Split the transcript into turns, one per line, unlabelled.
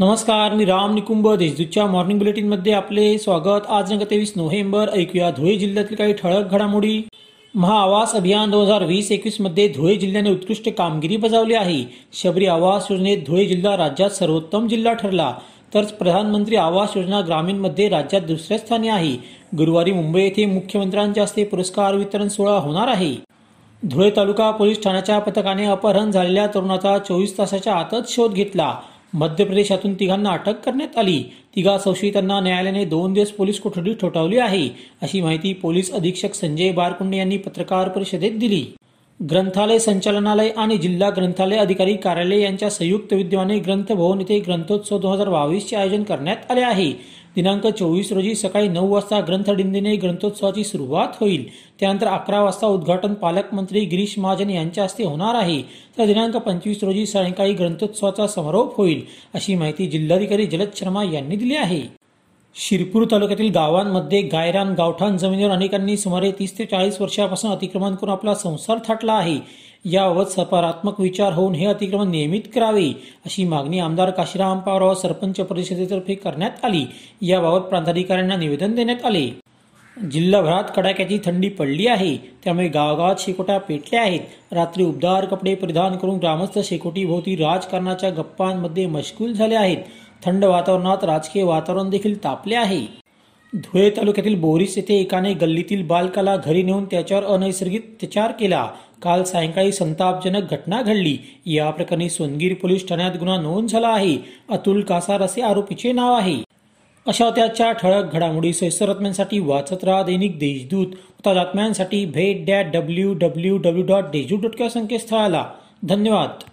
नमस्कार मी राम निकुंभ देशदूतच्या मॉर्निंग बुलेटिनमध्ये आपले स्वागत. आज दिनांक तेवीस नोव्हेंबर ऐकूया धुळे जिल्ह्यातील काही ठळक घडामोडी. महाआवास अभियान दोन हजार वीस एकवीसमध्ये धुळे जिल्ह्याने उत्कृष्ट कामगिरी बजावली आहे. शबरी आवास योजनेत धुळे जिल्हा राज्यात सर्वोत्तम जिल्हा ठरला. तर प्रधानमंत्री आवास योजना ग्रामीणमध्ये राज्यात दुसऱ्या स्थानी आहे. गुरुवारी मुंबई येथे मुख्यमंत्र्यांच्या हस्ते पुरस्कार वितरण सोहळा होणार आहे. धुळे तालुका पोलीस ठाण्याच्या पथकाने अपहरण झालेल्या तरुणाचा चोवीस तासाच्या आतच शोध घेतला. मध्य प्रदेशातून तिघांना अटक करण्यात आली. तिघा संशयितांना न्यायालयाने दोन दिवस पोलीस कोठडीत ठोठावली आहे अशी माहिती पोलीस अधीक्षक संजय बारकुंडे यांनी पत्रकार परिषदेत दिली. ग्रंथालय संचालनालय आणि जिल्हा ग्रंथालय अधिकारी कार्यालय यांच्या संयुक्त विद्यमाने ग्रंथभवन येथे ग्रंथोत्सव दोन हजार बावीसचे आयोजन करण्यात आले आहे. दिनांक चोवीस रोजी सकाळी नऊ वाजता ग्रंथदिंडीने ग्रंथोत्सवाची सुरुवात होईल. त्यानंतर अकरा वाजता उद्घाटन पालकमंत्री गिरीश महाजन यांच्या हस्ते होणार आहे. तर दिनांक पंचवीस रोजी सायंकाळी ग्रंथोत्सवाचा समारोप होईल अशी माहिती जिल्हाधिकारी जलद शर्मा यांनी दिली आहे. शिरपूर तालुक्यातील गावांमध्ये गायरान गावठाण जमिनीवर अनेकांनी सुमारे तीस ते चाळीस वर्षापासून अतिक्रमण करून आपला संसार थाटला आहे. याबाबत सकारात्मक विचार होऊन हे अतिक्रमण नियमित करावे अशी मागणी आमदार काशीराम पावराव सरपंच परिषदेतर्फे करण्यात आली. याबाबत प्रांताधिकाऱ्यांना निवेदन देण्यात आले. जिल्हाभरात कडाक्याची थंडी पडली आहे. त्यामुळे गावागावात शेकोट्या पेटल्या आहेत. रात्री उबदार कपडे परिधान करून ग्रामस्थ शेकोटीभोवती राजकारणाच्या गप्पांमध्ये मशगूल झाले आहेत. थंड वातावरणात राजकीय वातावरण देखील तापले आहे. धुळे तालुक्यातील बोरीस येथे एकाने गल्लीतील बालकाला घरी नेऊन त्याच्यावर अनैसर्गिक अत्याचार केला. काल सायंकाळी संतापजनक घटना घडली. या प्रकरणी सोनगीर पोलीस ठाण्यात गुन्हा नोंद झाला आहे. अतुल कासार असे आरोपीचे नाव आहे. अशा त्याच्या ठळक घडामोडी. सैसरत्म्यांसाठी वाचत राहा दैनिक देशदूत. बातम्यांसाठी भेट that W W W dot Deshdoot dot संकेतस्थळाला. धन्यवाद.